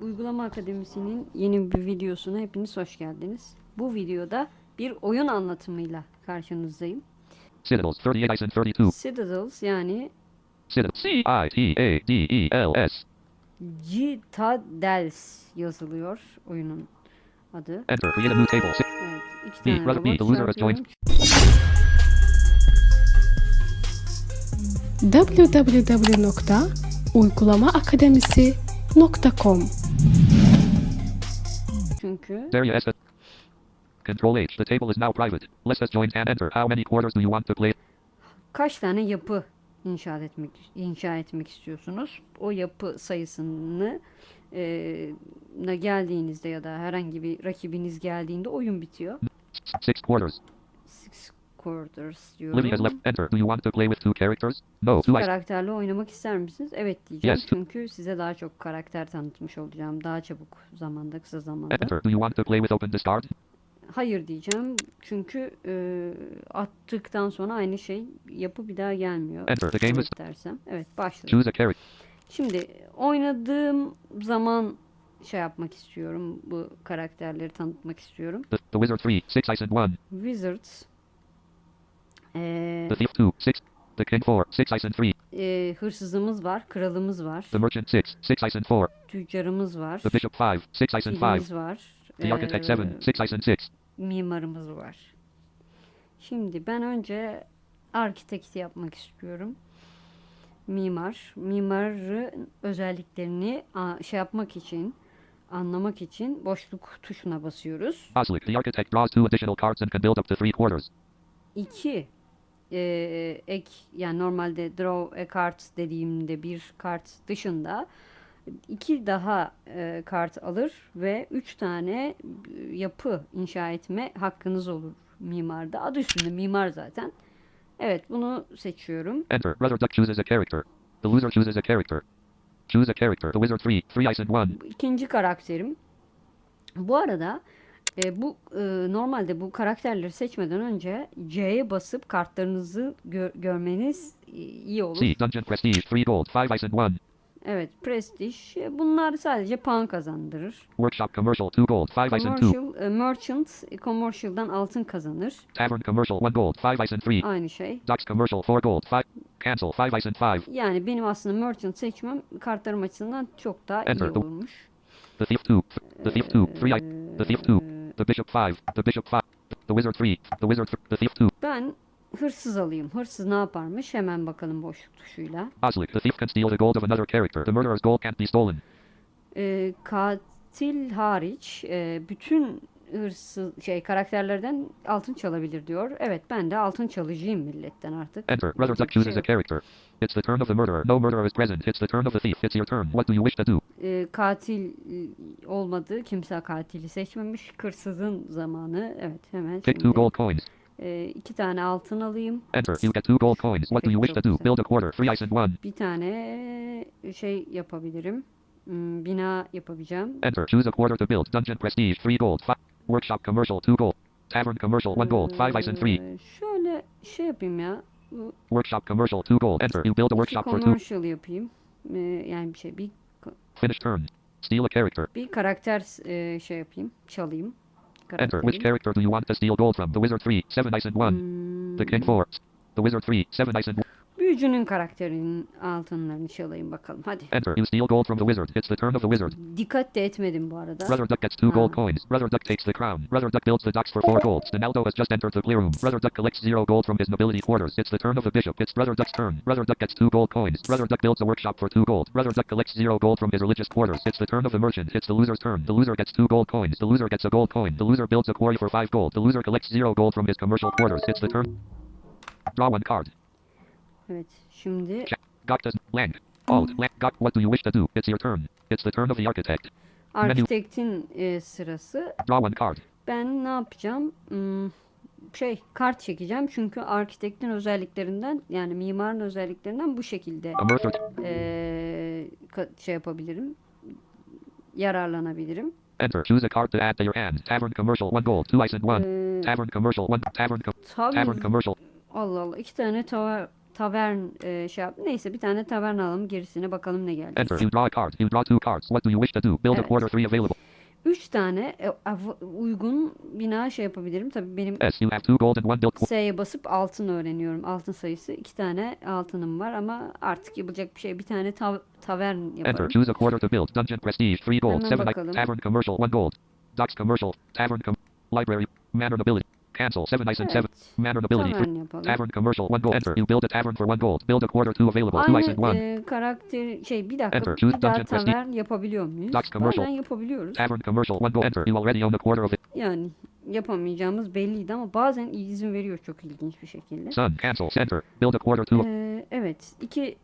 Uygulama Akademisi'nin yeni bir videosuna hepiniz hoş geldiniz. Bu videoda bir oyun anlatımıyla karşınızdayım. Citadels 38 Ice and 32. Citadels yani Citadel. C-I-T-A-D-E-L-S. Citadels yazılıyor oyunun adı. Enter. Create a new table. Evet, iki tane robot the loser has çarpıyorum. www.uygulamaakademisi.com Çünkü Daria S. Control H. The table is now private. Let's has joined and enter. How many quarters do you want to play? kaç tane yapı inşa etmek inşa etmek istiyorsunuz? O yapı sayısını e, na geldiğinizde ya da herhangi bir rakibiniz geldiğinde oyun bitiyor. Six quarters. Quarters diyorum. left. Enter. Do you want to play with two characters? No. Two. Karakterle oynamak ister misiniz? Evet diyeceğim. Yes. Çünkü size daha çok karakter tanıtmış olacağım. Daha çabuk zamanda, kısa zamanda. Enter. Do you want to play with open discard? Hayır diyeceğim. Çünkü e, attıktan sonra aynı şey yapı bir daha gelmiyor. Enter. The game is. dersem. Evet başladım. Choose a character. Şimdi oynadığım zaman şey yapmak istiyorum. Bu karakterleri tanıtmak istiyorum. The, the wizard 3. Six ice and 1. Wizards. E, The thief 2. Six. The king 4. Six ice and 3. e, hırsızımız var. Kralımız var. The merchant 6. Six ice and 4. Tüccarımız var. The bishop 5. Six ice and 5. Kilimiz var. The architect e, 7. Six ice and 6. mimarımız var. Şimdi ben önce arkitekti yapmak istiyorum. Mimar, mimarın özelliklerini a, şey yapmak için, anlamak için boşluk tuşuna basıyoruz. Oslick. The architect draws two additional cards and can build up to three quarters. İki e, ek yani normalde draw a card dediğimde bir kart dışında iki daha e, kart alır ve üç tane yapı inşa etme hakkınız olur mimarda. Adı üstünde mimar zaten. Evet bunu seçiyorum. Enter. Duck chooses a character. The loser chooses a character. Choose a character. The wizard 3. Three ice and 1. Bu ikinci karakterim. Bu arada e, bu e, normalde bu karakterleri seçmeden önce C'ye basıp kartlarınızı gö- görmeniz iyi olur. C. Dungeon Prestige. Three gold. Five ice and 1. Evet, Prestige. e, Bunlar sadece puan kazandırır. Workshop Commercial. Two gold. Five ice and 2. Commercial, e, Merchant, e, Commercial'dan altın kazanır. Tavern Commercial. One gold. Five ice and 3. Aynı şey. Docks Commercial. Four gold. Five. Cancel. Five ice and 5. Yani benim aslında Merchant seçmem kartlarım açısından çok daha iyi Enter the- olurmuş. The thief 2. The thief 2. Three ice. The thief 2. The bishop 5. The bishop 5. The wizard 3. The wizard. Th- the thief 2. Ben hırsız alayım. Hırsız ne yaparmış? Hemen bakalım boşluk tuşuyla. Oslick. The thief can steal the gold of another character. The murderer's gold can't be stolen. E, katil hariç e, bütün hırsız şey karakterlerden altın çalabilir diyor. Evet ben de altın çalıcıyım milletten artık. Enter. Yapacak Duck bir şey chooses a character. It's the turn of the murderer. No murderer is present. It's the turn of the thief. It's your turn. What do you wish to do? e, katil e, olmadı. Kimse katili seçmemiş. Hırsızın zamanı. Evet hemen Pick two gold coins. e, iki tane altın alayım. Enter. You get two gold coins. What do you wish to do? Build a quarter. Three ice and 1. Bir tane şey yapabilirim. Hmm, Bina yapabileceğim. Enter. Choose a quarter to build. Dungeon Prestige. Three gold. Five. Workshop Commercial. Two gold. Tavern Commercial. One gold. Five ice and three. Şöyle şey yapayım ya. Workshop Commercial. Two gold. Enter. You build a workshop for two. commercial yapayım. Ee, yani bir şey bir Finish turn. Steal a character. bir karakter e, şey yapayım. Çalayım. Enter. Which character do you want to steal gold from? The wizard 3. Seven ice and 1. Hmm, The king 4. The wizard 3. Seven ice and 1. Büyücünün karakterinin altınlarını çalayım bakalım. Hadi. Enter. You steal gold from the wizard. It's the turn of the wizard. Dikkat de etmedim bu arada. Rudder Duck gets two gold Ah. coins. Rudder Duck takes the crown. Rudder Duck builds the docks for four golds. Donaldo has just entered the playroom. Rudder Duck collects zero gold from his nobility quarters. It's the turn of the bishop. It's Rudder Duck's turn. Rudder Duck gets two gold coins. Rudder Duck builds a workshop for two gold. Rudder Duck collects zero gold from his religious quarters. It's the turn of the merchant. It's the loser's turn. The loser gets two gold coins. The loser gets a gold coin. The loser builds a quarry for five gold. The loser collects zero gold from his commercial quarters. It's the turn. Draw one card. Evet. Şimdi. Gok does land. Alt. Land. Gok. What do you wish to do? It's your turn. It's the turn of the architect. arkitektin e, sırası. Draw one card. Ben ne yapacağım? Hmm, şey kart çekeceğim çünkü arkitektin özelliklerinden yani mimarın özelliklerinden bu şekilde ka- şey yapabilirim. Yararlanabilirim. Enter. Choose a card to add to your hand. Tavern commercial. One gold. Two ice and one. Eee, Tavern commercial. One. Tavern. Tabii tavern commercial. Allah Allah iki tane tava, tavern e, şey yap. Neyse bir tane tavern alalım gerisine bakalım ne geldi. Enter. You draw a card. You draw two cards. What do you wish to do? Build a Evet. quarter three available. Üç tane e, uygun bina şey yapabilirim. Tabii benim S. You have two gold and one built. qu- S'ye basıp altın öğreniyorum. Altın sayısı iki tane altınım var ama artık yapılacak bir şey. Bir tane tav- tavern Enter. yaparım. Choose a quarter to build. Dungeon prestige. Three gold. Hemen Seven. bakalım. Tavern commercial. One gold. Docks commercial. Tavern com. Library. Manor nobility. Cancel. Seven ice and seven. Evet. Manor nobility. Tavern commercial. One gold. Enter. You build a tavern for one gold. Build a quarter two available. Two ice and Aynı one. e, karakter şey bir dakika Enter, choose bir daha dungeon prestige. tavern yapabiliyor muyuz? Docks commercial. Bazen yapabiliyoruz. Tavern commercial. One gold. Enter. You already own a quarter of it. Yani yapamayacağımız belliydi ama bazen izin veriyor çok ilginç bir şekilde. Sun. Cancel. Center. Build a quarter two. Ee, evet iki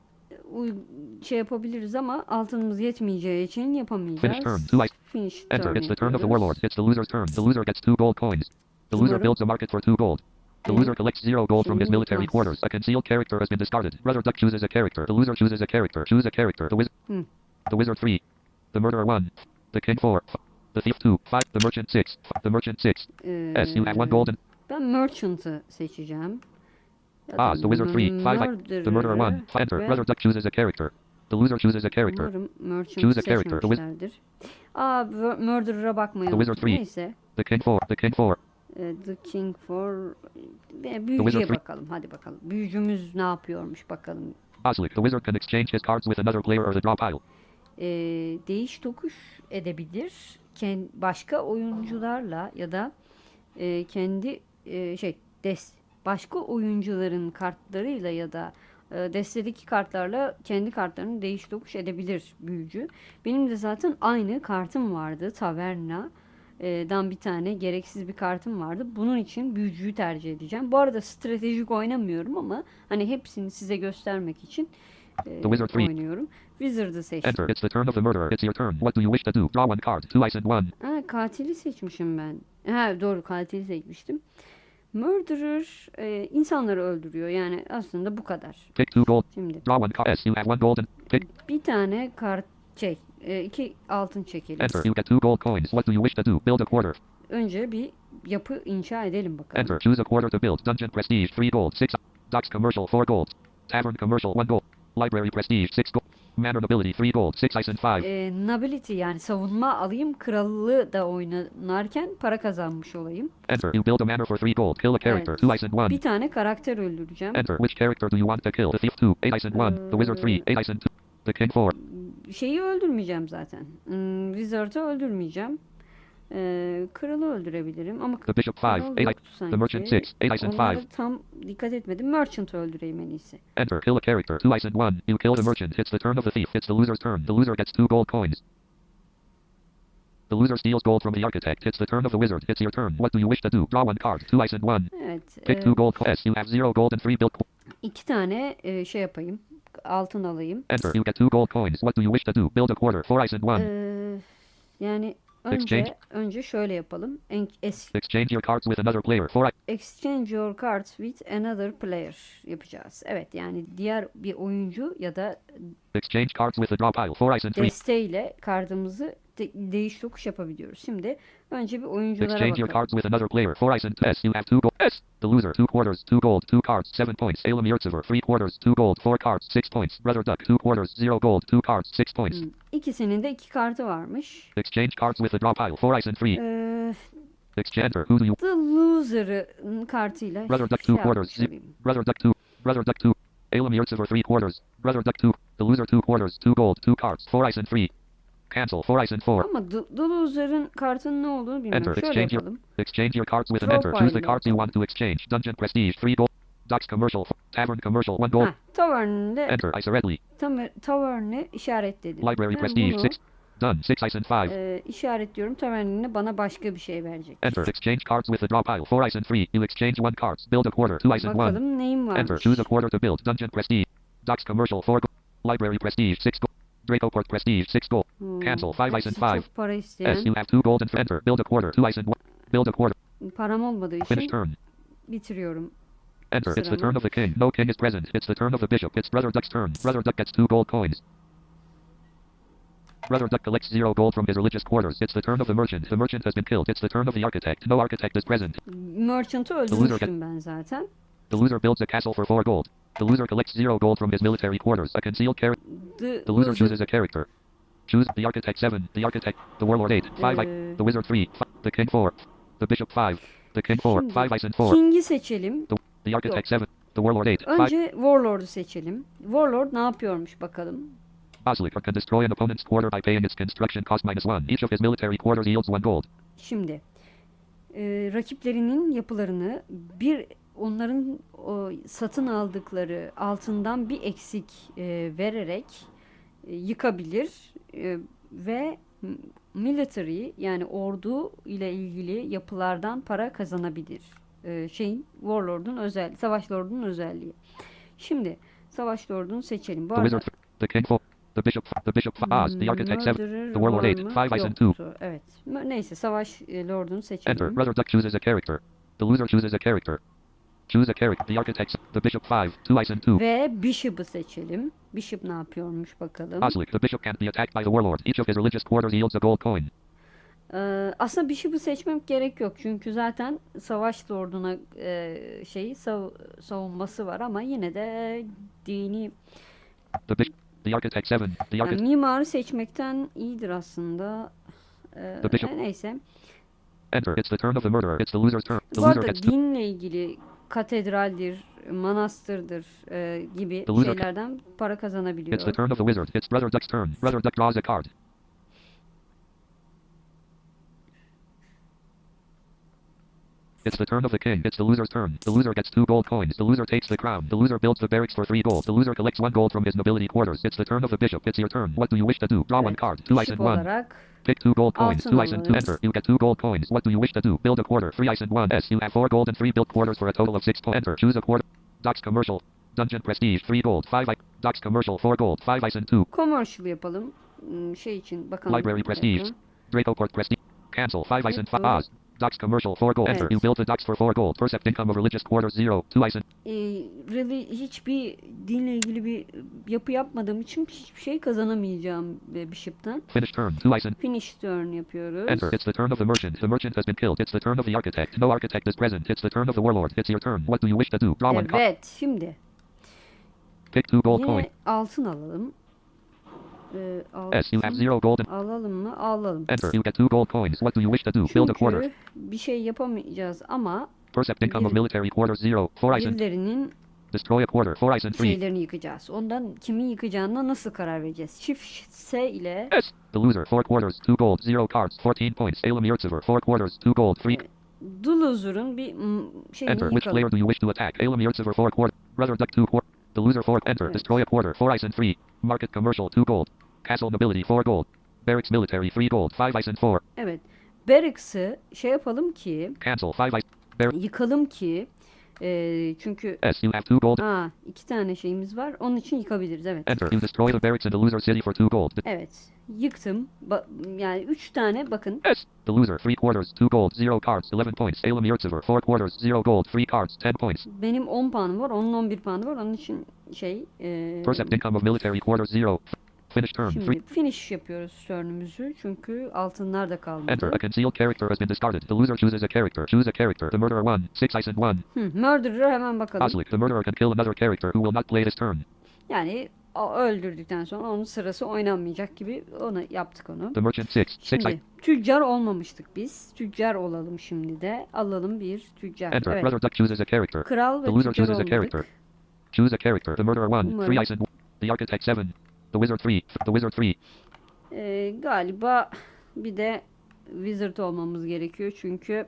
şey yapabiliriz ama altınımız yetmeyeceği için yapamayacağız. Finish turn. Finish Enter. turn It's the turn of the warlord. It's the loser's turn. The loser gets two gold coins. The loser builds a market for two gold. The loser collects zero gold from his military quarters. A concealed character has been discarded. Brother Duck chooses a character. The loser chooses a character. Choose a character. The wizard. Hmm. The wizard three. The murderer one. The king four. The thief two. Five. The merchant six. The merchant six. Ee, S. You have one golden. Ben Merchant'ı seçeceğim. Ya ah. The wizard three. Five. The murderer one. Enter. Brother Duck chooses a character. The loser chooses a character. Choose a character. The wiz- seçmemişlerdir. Aa Wor- Murderer'a bakmayın. The Wizard three. Neyse. The king four. The king four. Ee, The King for... Ve Büyücüye bakalım. Hadi bakalım. Büyücümüz ne yapıyormuş bakalım. Oslick. The wizard can exchange his cards with another player or the draw pile. Ee, değiş tokuş edebilir. Ken, başka oyuncularla ya da e, kendi e, şey des başka oyuncuların kartlarıyla ya da e, destedeki kartlarla kendi kartlarını değiş tokuş edebilir büyücü. Benim de zaten aynı kartım vardı Taverna. Dan bir tane gereksiz bir kartım vardı. Bunun için büyücüyü tercih edeceğim. Bu arada stratejik oynamıyorum ama hani hepsini size göstermek için e, oynuyorum. Wizard'ı seçtim. Enter. It's the turn of the murderer. It's your turn. What do you wish to do? Draw one card. Two ice and one. Ha, katili seçmişim ben. Ha, doğru katili seçmiştim. Murderer e, insanları öldürüyor. Yani aslında bu kadar. Pick two gold. Şimdi Draw one card. S. You have one gold and pick. bir tane kart şey e, iki altın çekelim. Enter. You get two gold coins. What do you wish to do? Build a quarter. Önce bir yapı inşa edelim bakalım. Enter. Choose a quarter to build. Dungeon prestige. Three gold. Six. Docks commercial. Four gold. Tavern commercial. One gold. Library prestige. Six gold. Manor nobility. Three gold. Six ice and five. E, nobility yani savunma alayım krallığı da oynarken para kazanmış olayım. Enter. You build a manor for three gold. Kill a character. Evet. Two ice and one. Bir tane karakter öldüreceğim. Enter. Which character do you want to kill? The thief two. Eight ice and one. The wizard three. Eight ice and two. The king four. Şeyi öldürmeyeceğim zaten. Hmm, Wizard'ı öldürmeyeceğim. Ee, kralı öldürebilirim ama The bishop five. kral Eight yoktu ice. sanki. The merchant six. Eight ice and Onlara tam dikkat etmedim. Merchant'ı öldüreyim en iyisi. Enter. Kill a character. Two ice and one. You kill the merchant. It's the turn of the thief. It's the loser's turn. The loser gets two gold coins. The loser steals gold from the architect. It's the turn of the wizard. It's your turn. What do you wish to do? Draw one card. Two ice and one. Evet. Pick e, two gold coins. You have zero gold and three co- iki tane e, şey yapayım. Altın alayım. Enter. You get two gold coins. What do you wish to do? Build a quarter. İce and one. Ee, yani önce Exchange. önce şöyle yapalım. En, es, Exchange your cards with another player. İce. exchange your cards with another player yapacağız. Evet yani diğer bir oyuncu ya da Exchange cards with the draw pile. Four ice and three. desteğiyle kartımızı de- değiş tokuş yapabiliyoruz. Şimdi önce bir oyunculara Exchange your bakalım. cards with another player. Four ice and S. You have two gold. S. The loser. Two quarters. Two gold. Two cards. Seven points. Elam Yurtsever. Three quarters. Two gold. Four cards. Six points. Brother Duck. Two quarters. Zero gold. Two cards. Six points. Hmm, İkisinin de iki kartı varmış. Exchange cards with the draw pile. Four ice and three. Ee, Exchange. Who do you? The Loser'ın kartıyla Brother Duck. şey Two quarters. yapmış olayım. Brother Duck. Two. Brother Duck. Two. Elam Yurtsever. Three quarters. Brother Duck. Two. The loser. Two quarters. Two gold. Two cards. Four ice and three. Cancel. Four ice and four. Ama The, The Loser'ın kartının ne olduğunu bilmiyorum. Enter. Şöyle Exchange your yapalım. exchange your cards with an enter. Choose the cards you want to exchange. Dungeon prestige. Three gold. Docks commercial. Tavern commercial. One gold. Heh, Tavern'de Enter. Isoretly. tam Tavern'ı işaretledim. Library Ben prestige. bunu, Six. Done. Six ice and five. e, işaretliyorum. Tavern'ine bana başka bir şey verecek. Enter. Exchange cards with the draw pile. Four ice and three. You exchange one cards. Build a quarter. Two ice and one. Bakalım neyim varmış. Enter. Choose a quarter to build. Dungeon prestige. Docks commercial. Four. Library prestige. Six gold. Dracoport prestige. Six gold. Hmm, Cancel. Five ice and five. Çok para S. isteyen. You have two gold and enter. Build a quarter. Two ice and one. Build a quarter. Param olmadığı Finish için turn. bitiriyorum. Enter. It's the turn of the king. No king is present. It's the turn of the bishop. It's Brother Duck's turn. Brother Duck gets two gold coins. Brother Duck collects zero gold from his religious quarters. It's the turn of the merchant. The merchant has been killed. It's the turn of the architect. No architect is present. Merchant'ı loser öldürmüştüm ben zaten. The loser builds a castle for four gold. The loser collects zero gold from his military quarters. A concealed character. The, The loser chooses a character. Choose the architect seven, the architect, the warlord eight, five, Ee, the wizard three, fi- the king four, the bishop five, the king four, Şimdi five ice and four, King'i seçelim. the, the architect seven, the warlord eight, five. Önce Warlord'u seçelim. Warlord ne yapıyormuş bakalım. Oslic can destroy an opponent's quarter by paying its construction cost minus one. Each of his military quarters yields one gold. Şimdi e, rakiplerinin yapılarını bir onların o, satın aldıkları altından bir eksik e, vererek e, yıkabilir E, ve military yani ordu ile ilgili yapılardan para kazanabilir. E, şeyin Warlord'un özel Savaş Lord'un özelliği. Şimdi Savaş Lord'unu seçelim. Bu arada the king the bishop, the bishop five, ah, the architect seven, the warlord eight, five ice and two. Evet. Neyse Savaş e, Lord'unu seçelim. Enter. Brother Duck chooses a character. The loser chooses a character. Choose a character. The architect, the bishop five, two ice and two. Ve Bishop'ı seçelim. Bishop ne yapıyormuş bakalım. Oslic, the bishop can't be attacked by the warlord. Each of his religious quarters yields a gold coin. Ee, aslında Bishop'ı seçmem gerek yok. Çünkü zaten savaş lorduna e, şeyi sav- savunması var ama yine de dini The bishop, the architect seven, the yani architect, mimarı seçmekten iyidir aslında. Ee, The bishop- neyse. enter. It's the turn of the murderer. It's the loser's turn. The Bu loser arada dinle ilgili katedraldir, manastırdır e, gibi şeylerden para kazanabiliyor. It's the turn of the wizard. It's Brother Duck's turn. Brother Duck draws a card. It's the turn of the king. It's the loser's turn. The loser gets two gold coins. The loser takes the crown. The loser builds the barracks for three gold. The loser collects one gold from his nobility quarters. It's the turn of the bishop. It's your turn. What do you wish to do? Draw one card. Two ice and one. Pick two gold coins. Two ice and two. Enter. You get two gold coins. What do you wish to do? Build a quarter. Three ice and one. S. You have four gold and three built quarters for a total of six. Po- Enter. Choose a quarter. Docs commercial. Dungeon prestige. Three gold. Five ice. Docs commercial. Four gold. Five ice and two. commercial yapalım. Hmm, Şey için bakalım. Library prestige. Draco Port prestige. Cancel. Five ice and five. Oz. Docs commercial. Four gold. Enter. Evet. You build the docks for four gold. Percept income of religious quarters. Zero. Two ice and e, really hiçbir dinle ilgili bir yapı yapmadığım için hiçbir şey kazanamayacağım e, Bishop'tan. finish turn. Two ice and Finish turn yapıyoruz. Enter. It's the turn of the merchant. The merchant has been killed. It's the turn of the architect. No architect is present. It's the turn of the warlord. It's your turn. What do you wish to do? Draw one card. Evet, şimdi Pick two gold yine coin. altın alalım. Ee, S. You have zero gold alalım mı? Alalım. enter. You get two gold coins. What do you wish to do? Build a quarter. Çünkü bir şey yapamayacağız ama Percept income of military quarters. Zero. Four ice and birilerinin destroy a quarter. Four ice and three. şeylerini yıkacağız. Ondan kimin yıkacağına nasıl karar vereceğiz? Çift S ile S. The loser. Four quarters. Two gold. Zero cards. Fourteen points. Elam Yurtsever. Four quarters. Two gold. Three. Duluzur'un bir mm, şeyini Enter. Which yıkalım. player do you wish to attack? Elam Yurtsever. Four quarter. Brother Duck. Two quarter. The loser. Four. Enter. Destroy a quarter. Four ice and three. Market commercial. Two gold. Castle nobility. Four gold. Barracks military. Three gold. Five ice and four. Evet. Barracks'ı şey yapalım ki Cancel. Five ice. Bar- yıkalım ki e, çünkü S. You have two gold. aa, iki tane şeyimiz var. Onun için yıkabiliriz. Evet. Enter. You destroy the barracks in the loser city for two gold. Evet. Yıktım. Ba- yani üç tane bakın. S. The loser. Three quarters. Two gold. Zero cards. Eleven points. Elam Yurtsever. Four quarters. Zero gold. Three cards. Ten points. Benim 10 puanım var. Onun 11 puanı var. Onun için şey e, Percept income of military quarters. Zero. Finish turn. Three. şimdi finish yapıyoruz turn'ümüzü. Çünkü altınlar da kalmadı. Enter. A concealed character has been discarded. The loser chooses a character. Choose a character. The murderer one. Six ice and one. Hı, Murderer'a hemen bakalım. Oslic. The murderer can kill another character who will not play this turn. Yani öldürdükten sonra onun sırası oynanmayacak gibi onu yaptık onu. The merchant six. Şimdi tüccar olmamıştık biz. Tüccar olalım şimdi de. Alalım bir tüccar. Enter. Evet. Brother Duck chooses a character. Kral ve The loser tüccar chooses a olmadık. character. Choose a character. The murderer one. Umarım. Three ice and the architect seven. The wizard three. The wizard three. Ee, galiba bir de wizard olmamız gerekiyor çünkü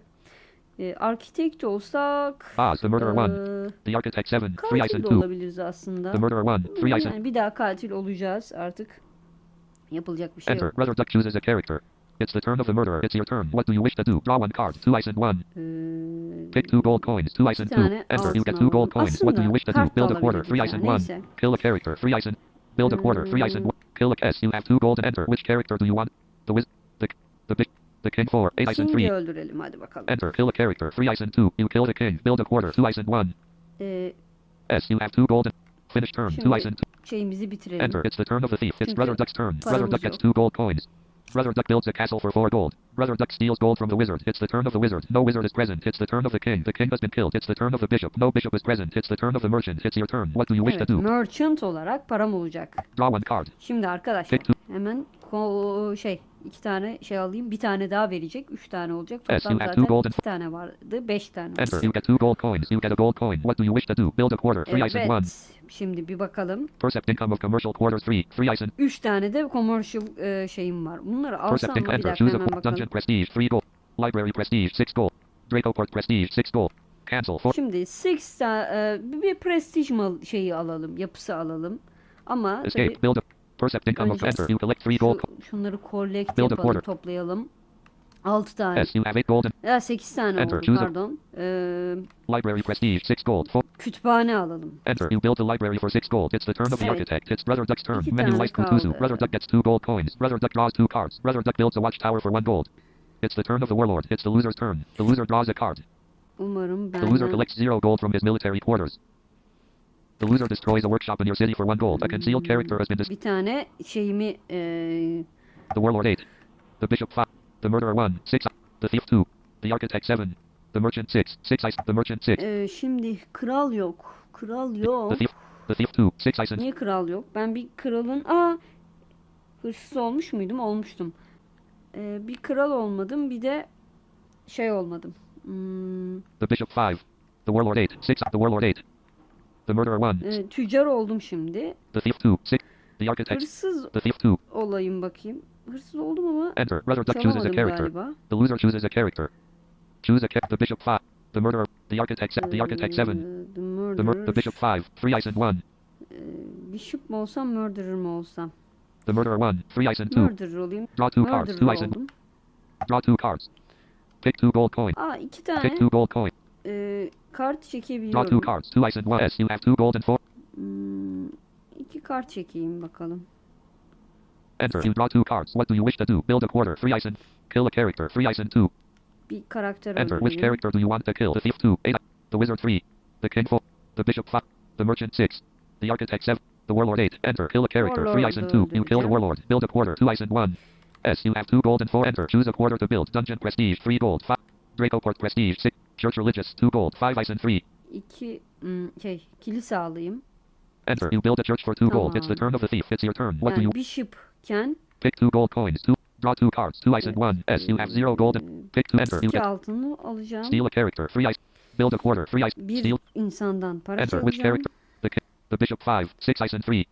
e, architect olsak Oz. The murderer one. e, The architect seven. Three ice katil and de two. olabiliriz aslında. The murderer one. Three ice and Yani bir daha katil olacağız artık. Yapılacak bir şey enter. yok. Duck chooses a character. It's the turn of the murderer. It's your turn. What do you wish to do? Draw one card. Two ice and one. Ee, Pick two gold coins. Two ice and two. Enter. You get two gold coins. What do you wish to do? Build a quarter. Three ice and one. neyse. Kill a character. Three ice and build a quarter. Three ice and one. Kill a S. You have two gold and enter. Which character do you want? The wiz. The the big. The king four. Eight ice and three. öldürelim hadi bakalım. Enter. Kill a character. Three ice and two. You kill the king. Build a quarter. Two ice and one. Ee, S. You have two gold and finish turn. Two ice and two. şeyimizi bitirelim. Enter. It's the turn of the thief. It's Çünkü Brother Duck's turn. Brother Duck gets two gold coins. Brother Duck builds a castle for 4 gold. Brother Duck steals gold from the wizard. It's the turn of the wizard. No wizard is present. It's the turn of the king. The king has been killed. It's the turn of the bishop. No bishop is present. It's the turn of the merchant. It's your turn. What do you wish Evet, to do? merchant olarak param olacak. Draw one card. Şimdi arkadaşlar hemen şey iki tane şey alayım. Bir tane daha verecek. Üç tane olacak. Toplam zaten iki tane vardı. Beş tane oldu. Enter. You get two gold coins. You get a gold coin. What do you wish to do? Build a quarter. Three ice and one. Evet. Şimdi bir bakalım. Percept income of commercial quarters three. Three ice and Üç tane de commercial e, şeyim var. Bunları alsam mı? Bir dakika hemen bakalım. dungeon prestige. Three gold. Library prestige. Six gold. Dracoport prestige. Six gold. Cancel. Four. Şimdi six e, bir- bir prestige mal şeyi alalım. Yapısı alalım. Ama Escape. tabii Build a percept income of enter. You collect three gold. şu, şunları collect Build a yapalım, quarter. toplayalım. 6 tane. Yes, you have eight gold Ya 8 tane Enter, oldu pardon. Ee, library prestige. Six gold. Four. kütüphane alalım. Enter. You build a library for six gold. It's the turn of the Evet. architect. It's Brother Duck's turn. Menu life Kutuzu. Brother Duck gets two gold coins. Brother Duck draws two cards. Brother Duck builds a watchtower for one gold. It's the turn of the warlord. It's the loser's turn. The loser draws a card. Umarım The loser collects zero gold from his military quarters. The loser destroys a workshop in your city for one gold. A concealed character has been dis- bir tane şeyimi ee, The warlord eight. The bishop five. The murderer one. Six. The thief two. The architect seven. The merchant six. Six ice. The merchant six. ee, şimdi kral yok. Kral yok. The thief. The thief two. Six ice and Niye kral yok? Ben bir kralın aa hırsız olmuş muydum? Olmuştum. Ee, bir kral olmadım, bir de şey olmadım. Hmm, the bishop five. The warlord eight. Six. The warlord eight. The murderer one. ee, tüccar oldum şimdi. The thief two. Six. The architect. Hırsız The thief two. olayım bakayım. Hırsız oldum ama Enter. Brother Duck chooses a character. galiba. The loser chooses a character. Choose a ca- the bishop five. The murderer. The architect. Se- the architect seven. Ee, The The, murderer. mur- the bishop five. Three ice and one. Ee, Bishop mu olsam, murderer mı olsam? The murderer one. Three ice and two. Murderer olayım. Draw two cards. Murderer Two ice and oldum. draw two cards. Pick two gold coin. Aa iki Pick tane two gold coin. e, kart Draw two cards. Two ice and one. Yes, you have two gold and four. Hmm, iki kart çekeyim bakalım. Enter. You draw two cards. What do you wish to do? Build a quarter. Three ice and kill a character. Three ice and two. Bir karakter Enter. Which character do you want to kill? The thief two. Eight. The wizard three. The king four. The bishop five. The merchant six. The architect seven. The warlord eight. Enter. Kill a character. Three ice and two. You kill the warlord. Build a quarter. Two ice and one. S. you have two gold and four. Enter. Choose a quarter to build. Dungeon prestige. Three gold. Five. Draco port prestige. Six. Church religious. Two gold. Five ice and three. İki hmm, şey kilise alayım. Enter. You build a church for two gold. It's the turn of the thief. It's your turn. What do Yani you bishopken pick? Two gold coins. Two. Draw two cards. Two ice and one. Yes, you have zero gold and pick two. Enter. You iki get altını alacağım. steal a character. Three ice. Build a quarter. Three ice. Bir Steal. insandan para Enter. Which çalacağım. character? The the bishop five. Six ice and three.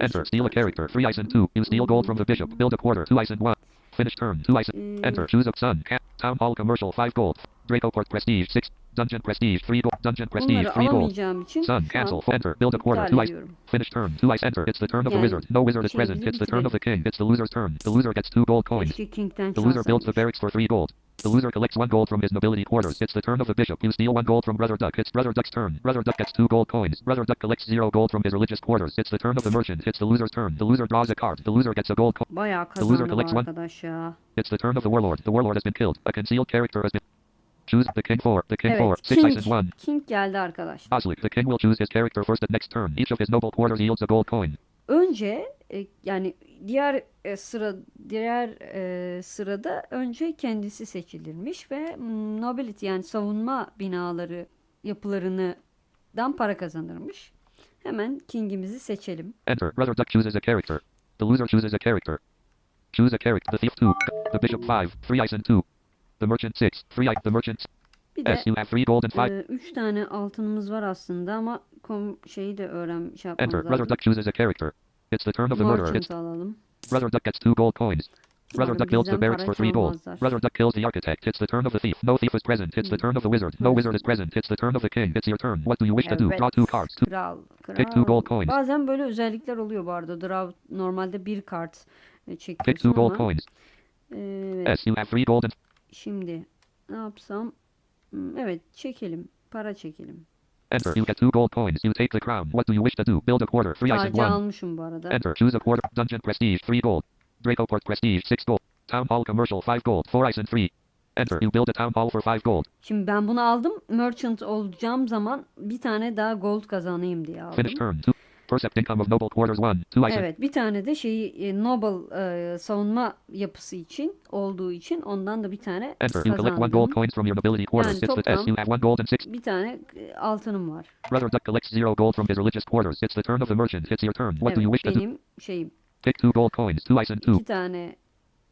Enter. Steal a character. Three ice and two. You steal gold from the bishop. Build a quarter. Two ice and one. Finish turn. Two ice. And, enter. Mm. Choose a sun. Town hall commercial. Five gold. Draco prestige. Six. Dungeon prestige. Three gold. Dungeon prestige. Bunları Three gold. alamayacağım için Sun. şu an Cancel. Enter. Build a quarter. iptal Two ice. ediyorum. Finish turn. Two ice. Enter. It's the turn of the Yani wizard. No wizard is şey present. It's the turn of the king. It's the loser's turn. The loser gets two gold coins. Keşke King'den The loser builds the çalsaymış. barracks for three gold. The loser collects one gold from his nobility quarters. It's the turn of the bishop. You steal one gold from Brother Duck. It's Brother Duck's turn. Brother Duck gets two gold coins. Brother Duck collects zero gold from his religious quarters. It's the turn of the merchant. It's the loser's turn. The loser draws a card. The loser gets a gold coin. Bayağı The loser kazandım collects one- arkadaş ya. It's the turn of the warlord. The warlord has been killed. A concealed character has been. Choose the king four. The king four. Evet, Six King. one. King geldi arkadaş. Oslick. The king will choose his character first at next turn. Each of his noble quarters yields a gold coin. Önce e, yani diğer e, sıra diğer e, sırada önce kendisi seçilirmiş ve nobility yani savunma binaları yapılarından para kazanırmış. Hemen King'imizi seçelim. Enter. Brother Duck chooses a character. The loser chooses a character. Choose a character. The thief two. The bishop five. Three ice and two. The merchant six. Three. The merchant. Bir de Yes, you have three gold and five. e, üç tane altınımız var aslında ama kom şeyi de öğren şey yapmamız Enter. Brother. Duck chooses a character. It's the turn of the murderer. It's alalım. Brother Duck gets two gold coins. Brother Duck builds the barracks for three gold. Brother Duck kills the architect. It's the turn of the thief. No thief is present. It's the hmm. turn of the wizard. No wizard is present. It's the turn of the king. It's your turn. What do you wish to do? Draw two cards. Two. Kral, kral. Pick two gold coins. Bazen böyle özellikler oluyor bu arada. Draw normalde bir kart e, Pick two gold ama. coins. Evet. Yes, you have three gold and Şimdi ne yapsam? Hmm, Evet çekelim. Para çekelim. enter. You get two gold coins. You take the crown. What do you wish to do? Build a quarter. Three Tacı one. almışım bu arada. Enter. Choose a quarter. Dungeon prestige. Three gold. Draco port prestige. Six gold. Town hall commercial. Five gold. Four ice and three. Enter. You build a town hall for five gold. Şimdi ben bunu aldım. Merchant olacağım zaman bir tane daha gold kazanayım diye aldım. Finish turn. Two. Percept income of noble quarters 1. 2 ice. Evet, bir tane de şeyi e, Noble e, savunma yapısı için olduğu için ondan da bir tane Enter. You collect one gold coins from your nobility quarters. Yani toplam- You have one gold and six. Bir tane e, altınım var. Brother Duck collects zero gold from his religious quarters. It's the turn of the merchant. It's your turn. What do you Evet, wish to do? benim şeyim. Take two gold coins. Two ice and two. iki tane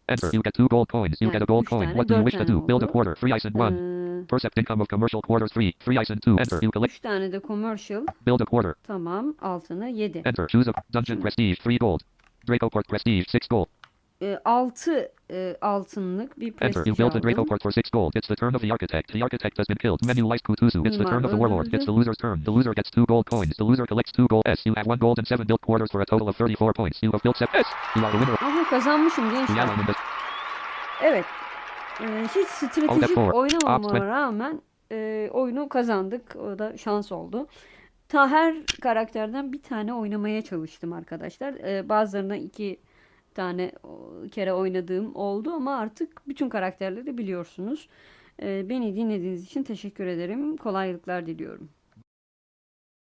Enter. You get two gold coins. You Yani get a gold coin. What do you wish to do? Build a mm. quarter. Three ice and one. Percept income of commercial quarters 3. 3 ice and 2. Enter. You collect. üç tane de commercial. Build a quarter. Tamam, altını 7. Enter. Choose a dungeon prestige. 3 gold. Draco Court prestige. 6 gold. E, 6 e, altınlık bir Enter. You built a Draco. Court for 6 gold. It's the turn of the architect. The architect has been killed. Menu lice Kutusu. It's the turn of the warlord. It's the loser's turn. The loser gets 2 gold coins. The loser collects 2 gold S. You have 1 gold and 7 built quarters for a total of 34 points. You have built 7 S. You are the winner. Aha kazanmışım gençler. Evet. Ee, hiç stratejik oynamamama rağmen e, oyunu kazandık. O da şans oldu. Ta her karakterden bir tane oynamaya çalıştım arkadaşlar. Ee, bazılarına iki tane kere oynadığım oldu ama artık bütün karakterleri biliyorsunuz. Ee, beni dinlediğiniz için teşekkür ederim. Kolaylıklar diliyorum.